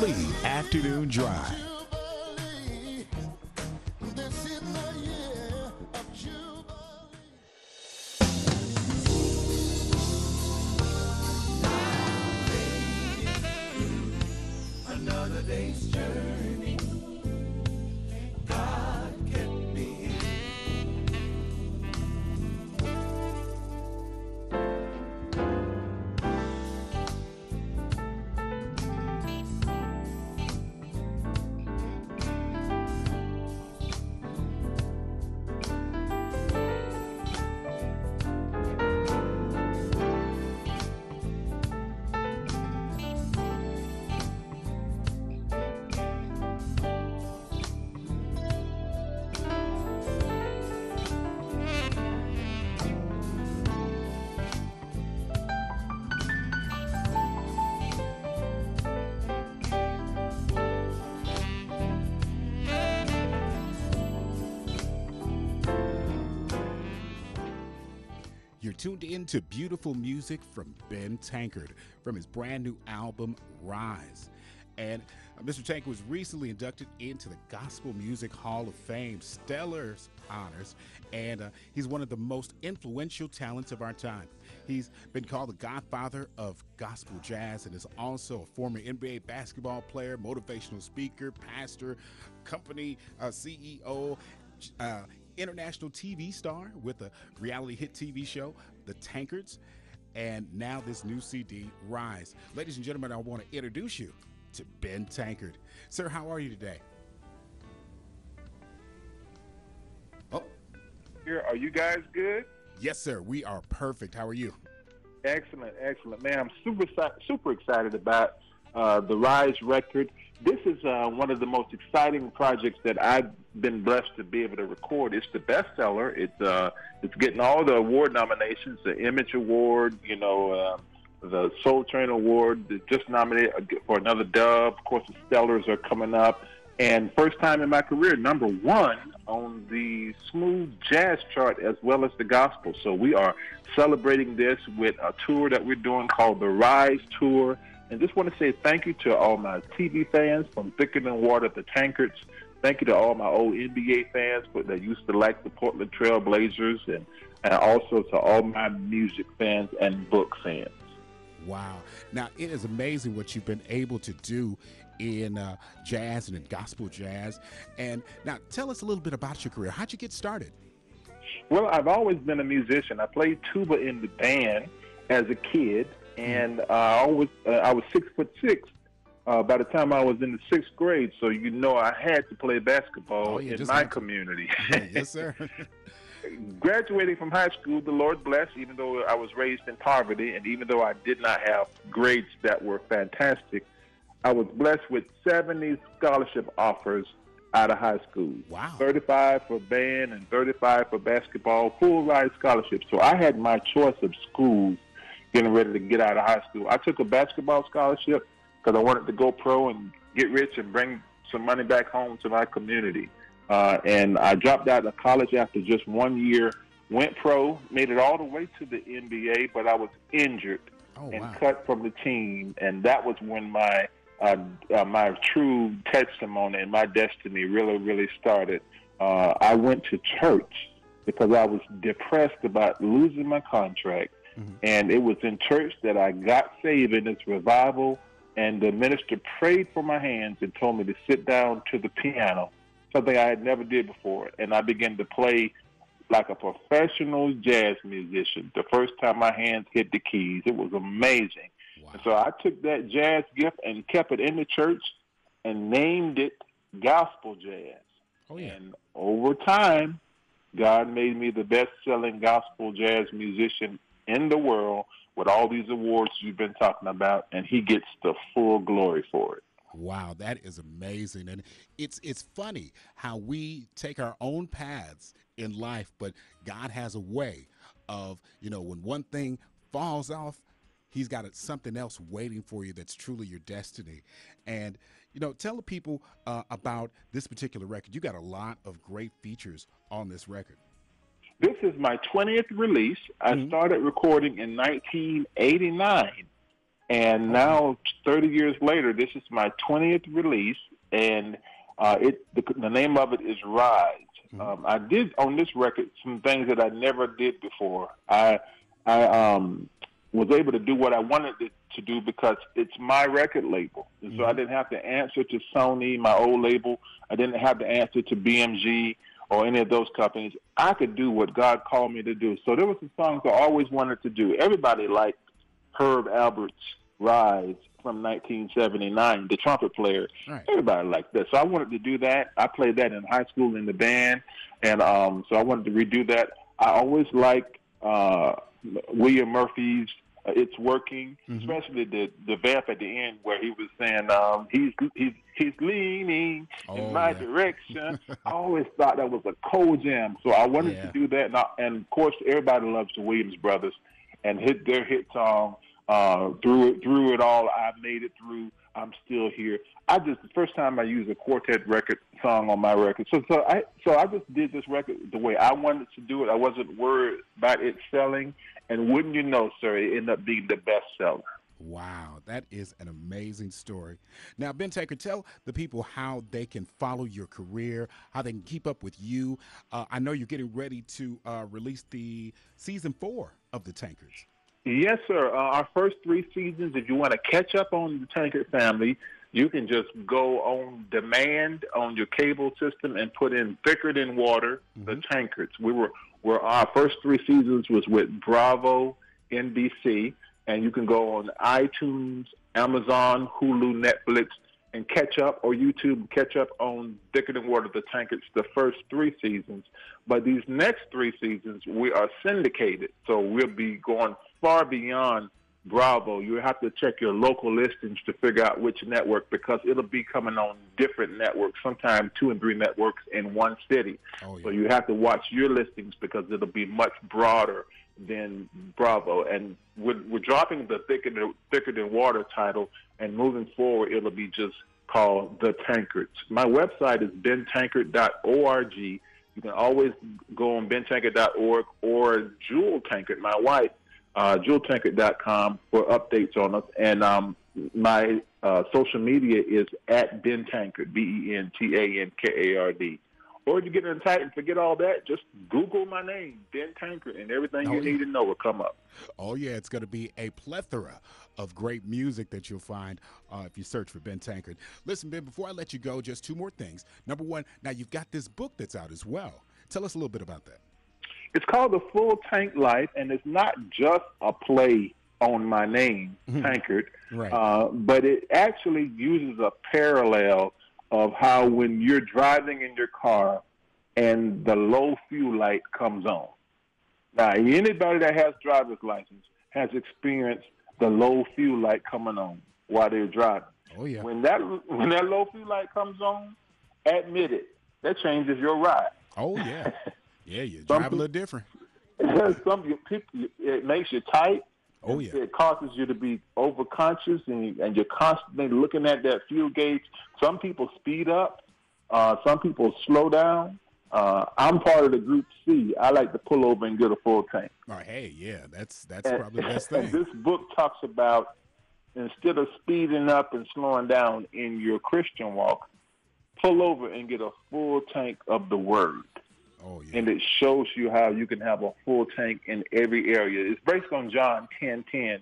Lee Afternoon Drive. Tuned in to beautiful music from Ben Tankard from his brand new album, Rise. And uh, Mr. Tankard was recently inducted into the Gospel Music Hall of Fame, stellar honors, and uh, he's one of the most influential talents of our time. He's been called the godfather of gospel jazz and is also a former NBA basketball player, motivational speaker, pastor, company uh, CEO. Uh, international TV star with a reality hit TV show, The Tankards, and now this new CD, Rise. Ladies and gentlemen, I want to introduce you to Ben Tankard. Sir, how are you today? Oh, Here, are you guys good? yes, sir. We are perfect. How are you? Excellent, excellent, man. I'm super super excited about uh, the Rise record. This is uh, one of the most exciting projects that I've been blessed to be able to record. It's the bestseller. It's uh, it's getting all the award nominations, the Image Award, you know, uh, the Soul Train Award. Just nominated for another Dove. Of course, the Stellars are coming up, and first time in my career, number one on the smooth jazz chart as well as the gospel. So we are celebrating this with a tour that we're doing called the Rise Tour. And just want to say thank you to all my TV fans from Thicker Than Water to Tankards. Thank you to all my old NBA fans that used to like the Portland Trail Blazers and, and also to all my music fans and book fans. Wow. Now, it is amazing what you've been able to do in uh, jazz and in gospel jazz. And now, tell us a little bit about your career. How'd you get started? Well, I've always been a musician. I played tuba in the band as a kid, and uh, I always uh, I was six foot six uh, by the time I was in the sixth grade. So you know I had to play basketball Oh, yeah, in my community. yes, sir. Graduating from high school, the Lord bless. Even though I was raised in poverty, and even though I did not have grades that were fantastic, I was blessed with seventy scholarship offers out of high school. Wow. 35 for band and 35 for basketball, full ride scholarships. So I had my choice of schools getting ready to get out of high school. I took a basketball scholarship because I wanted to go pro and get rich and bring some money back home to my community. Uh, and I dropped out of college after just one year, went pro, made it all the way to the NBA, but I was injured Oh, and wow. cut from the team, and that was when my uh, uh, my true testimony and my destiny really, really started. Uh, I went to church because I was depressed about losing my contract, Mhm. and it was in church that I got saved in this revival. And the minister prayed for my hands and told me to sit down to the piano, something I had never did before, and I began to play like a professional jazz musician. The first time my hands hit the keys, it was amazing. Wow. And so I took that jazz gift and kept it in the church and named it gospel jazz. Oh, yeah. And over time, God made me the best selling gospel jazz musician in the world with all these awards you've been talking about, and he gets the full glory for it. Wow, that is amazing. And it's it's funny how we take our own paths in life, but God has a way of, you know, when one thing falls off, he's got something else waiting for you that's truly your destiny. And you know, tell the people uh, about this particular record. You got a lot of great features on this record. This is my 20th release. I Mhm. started recording in 1989. And now, 30 years later, this is my 20th release, and uh, it the, the name of it is Rise. Mm-hmm. Um, I did on this record some things that I never did before. I I um, was able to do what I wanted to, to do because it's my record label, and so I mm-hmm. didn't have to answer to Sony, my old label. I didn't have to answer to BMG or any of those companies. I could do what God called me to do. So there were some songs I always wanted to do. Everybody liked Herb Alpert's Rise from 1979, the trumpet player. Right. Everybody liked that. So I wanted to do that. I played that in high school in the band, and um, so I wanted to redo that. I always liked uh, William Murphy's uh, "It's Working," mm-hmm. especially the the vamp at the end where he was saying um, he's he's he's leaning oh, in my yeah. direction. I always thought that was a cold jam, so I wanted yeah. to do that. And, I, and of course, everybody loves the Williams brothers and hit their hit song uh, through it, through it all, I made it through. I'm still here. I just the first time I used a quartet record song on my record. So so I so I just did this record the way I wanted to do it. I wasn't worried about it selling, and wouldn't you know, sir, it ended up being the best seller. Wow, that is an amazing story. Now, Ben Tankard, tell the people how they can follow your career, how they can keep up with you. Uh, I know you're getting ready to uh, release the season four of the Tankards. Yes, sir. Uh, our first three seasons, if you want to catch up on the Tankard family, you can just go on demand on your cable system and put in Thicker Than Water, mm-hmm. the Tankards. We were, were our first three seasons was with Bravo, NBC, and you can go on iTunes, Amazon, Hulu, Netflix, and catch up, or YouTube catch up on Thicker Than Water, the Tankards, the first three seasons. But these next three seasons, we are syndicated, so we'll be going far beyond Bravo. You have to check your local listings to figure out which network because it'll be coming on different networks, sometimes two and three networks in one city. Oh, yeah. So you have to watch your listings because it'll be much broader than Bravo. And we're, we're dropping the thicker than, thicker than water title, and moving forward, it'll be just called The Tankards. My website is bentankard.org. You can always go on bentankard.org or Jewel Tankard, my wife, uh, jeweltankard.com for updates on us. And um, my uh, social media is at Ben Tankard, B E N T A N K A R D. Or if you get in tight and forget all that, just Google my name, Ben Tankard, and everything oh, you need to know will come up. Oh, yeah, it's going to be a plethora of great music that you'll find uh, if you search for Ben Tankard. Listen, Ben, before I let you go, just two more things. Number one, now you've got this book that's out as well. Tell us a little bit about that. It's called The Full Tank Life, and it's not just a play on my name, mm-hmm. Tankard, right. uh, but it actually uses a parallel of how when you're driving in your car and the low fuel light comes on. Now, anybody that has driver's license has experienced the low fuel light coming on while they're driving. Oh yeah. When that when that low fuel light comes on, admit it, that changes your ride. Oh yeah. Yeah, you drive people, a little different. Some people, it makes you tight. Oh yeah. It causes you to be overconscious, and and you're constantly looking at that fuel gauge. Some people speed up. Uh, some people slow down. Uh, I'm part of the group C. I like to pull over and get a full tank. Oh, hey, yeah, that's that's and, probably the best thing. this book talks about instead of speeding up and slowing down in your Christian walk, pull over and get a full tank of the Word. Oh, yeah. And it shows you how you can have a full tank in every area. It's based on John 10 10.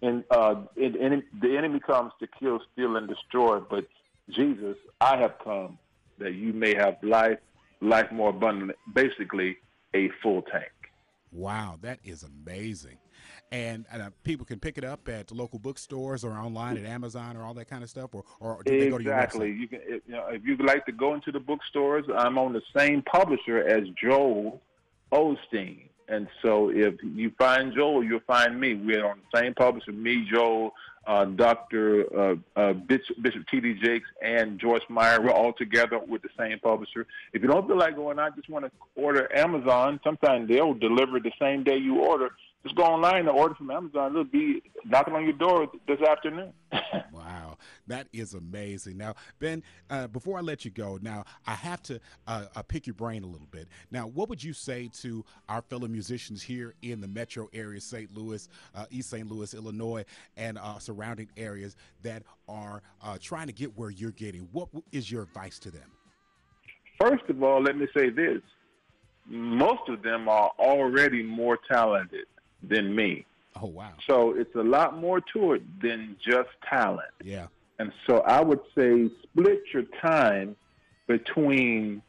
And, uh, and, and the enemy comes to kill, steal, and destroy. But Jesus, I have come that you may have life, life more abundant. Basically, a full tank. Wow, that is amazing and uh, people can pick it up at local bookstores or online at Amazon or all that kind of stuff, or, or do they go to your Exactly. You can, you know, if you'd like to go into the bookstores, I'm on the same publisher as Joel Osteen. And so if you find Joel, you'll find me. We're on the same publisher, me, Joel, uh, Dr. Uh, uh, Bishop, Bishop T.D. Jakes, and Joyce Meyer. We're all together with the same publisher. If you don't feel like going, I just want to order Amazon. Sometimes they'll deliver the same day you order just go online and order from Amazon. It'll be knocking on your door this afternoon. wow, that is amazing. Now, Ben, uh, before I let you go, now I have to uh, uh, pick your brain a little bit. Now, what would you say to our fellow musicians here in the metro area, St. Louis, uh, East St. Louis, Illinois, and uh, surrounding areas that are uh, trying to get where you're getting? What is your advice to them? First of all, let me say this most of them are already more talented than me. Oh wow! So it's a lot more to it than just talent. Yeah. And so I would say split your time between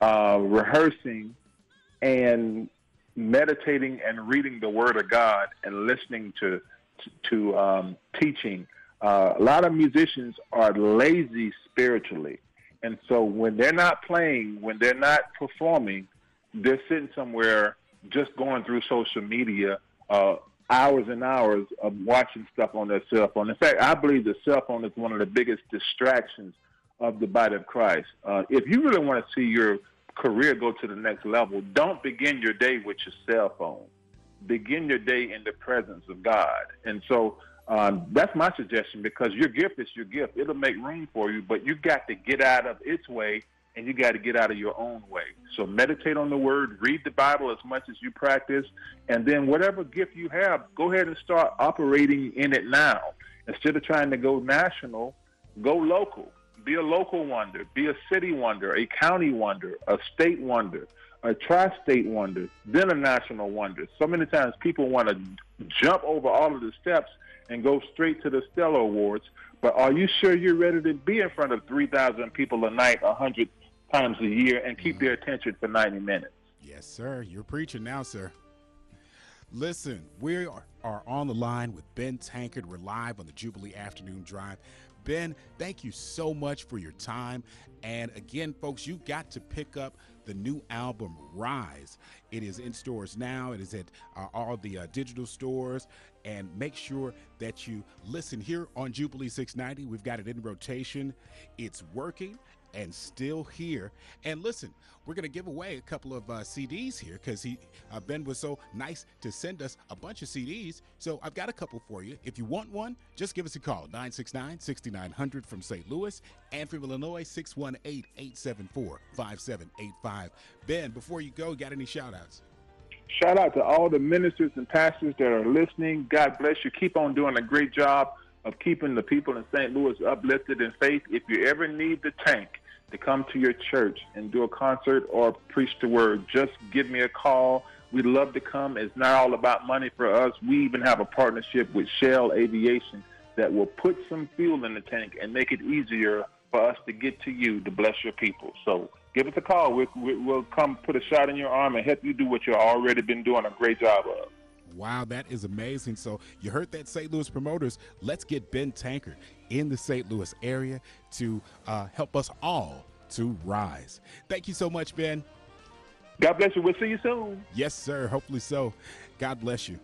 uh, rehearsing and meditating and reading the Word of God and listening to to um, teaching. Uh, a lot of musicians are lazy spiritually, and so when they're not playing, when they're not performing, they're sitting somewhere just going through social media, uh, hours and hours of watching stuff on their cell phone. In fact, I believe the cell phone is one of the biggest distractions of the body of Christ. Uh, if you really want to see your career go to the next level, don't begin your day with your cell phone. Begin your day in the presence of God. And so um, that's my suggestion because your gift is your gift. It'll make room for you, but you got to get out of its way and you got to get out of your own way. So meditate on the word, read the Bible as much as you practice, and then whatever gift you have, go ahead and start operating in it now. Instead of trying to go national, go local. Be a local wonder, be a city wonder, a county wonder, a state wonder, a tri state wonder, then a national wonder. So many times people want to jump over all of the steps and go straight to the Stellar Awards. But are you sure you're ready to be in front of 3,000 people a night, 100 times a year and keep their attention for 90 minutes. Yes, sir. You're preaching now, sir. Listen, we are, are on the line with Ben Tankard. We're live on the Jubilee Afternoon Drive. Ben, thank you so much for your time. And again, folks, you've got to pick up the new album Rise. It is in stores now. It is at uh, all the uh, digital stores. And make sure that you listen here on Jubilee 690. We've got it in rotation. It's working and still here. And listen, we're going to give away a couple of uh, CDs here because he uh, Ben was so nice to send us a bunch of CDs. So I've got a couple for you. If you want one, just give us a call 969-6900 from St. Louis and from Illinois 618-874-5785. Ben, before you go, got any shout outs? Shout out to all the ministers and pastors that are listening. God bless you. Keep on doing a great job of keeping the people in St. Louis uplifted in faith. If you ever need the tank to come to your church and do a concert or preach the word, just give me a call. We'd love to come. It's not all about money for us. We even have a partnership with Shell Aviation that will put some fuel in the tank and make it easier for us to get to you to bless your people. So give us a call. We'll, we'll come put a shot in your arm and help you do what you've already been doing a great job of. Wow, that is amazing. So you heard that St. Louis promoters. Let's get Ben Tankard in the St. Louis area to uh, help us all to rise. Thank you so much, Ben. God bless you. We'll see you soon. Yes, sir. Hopefully so. God bless you.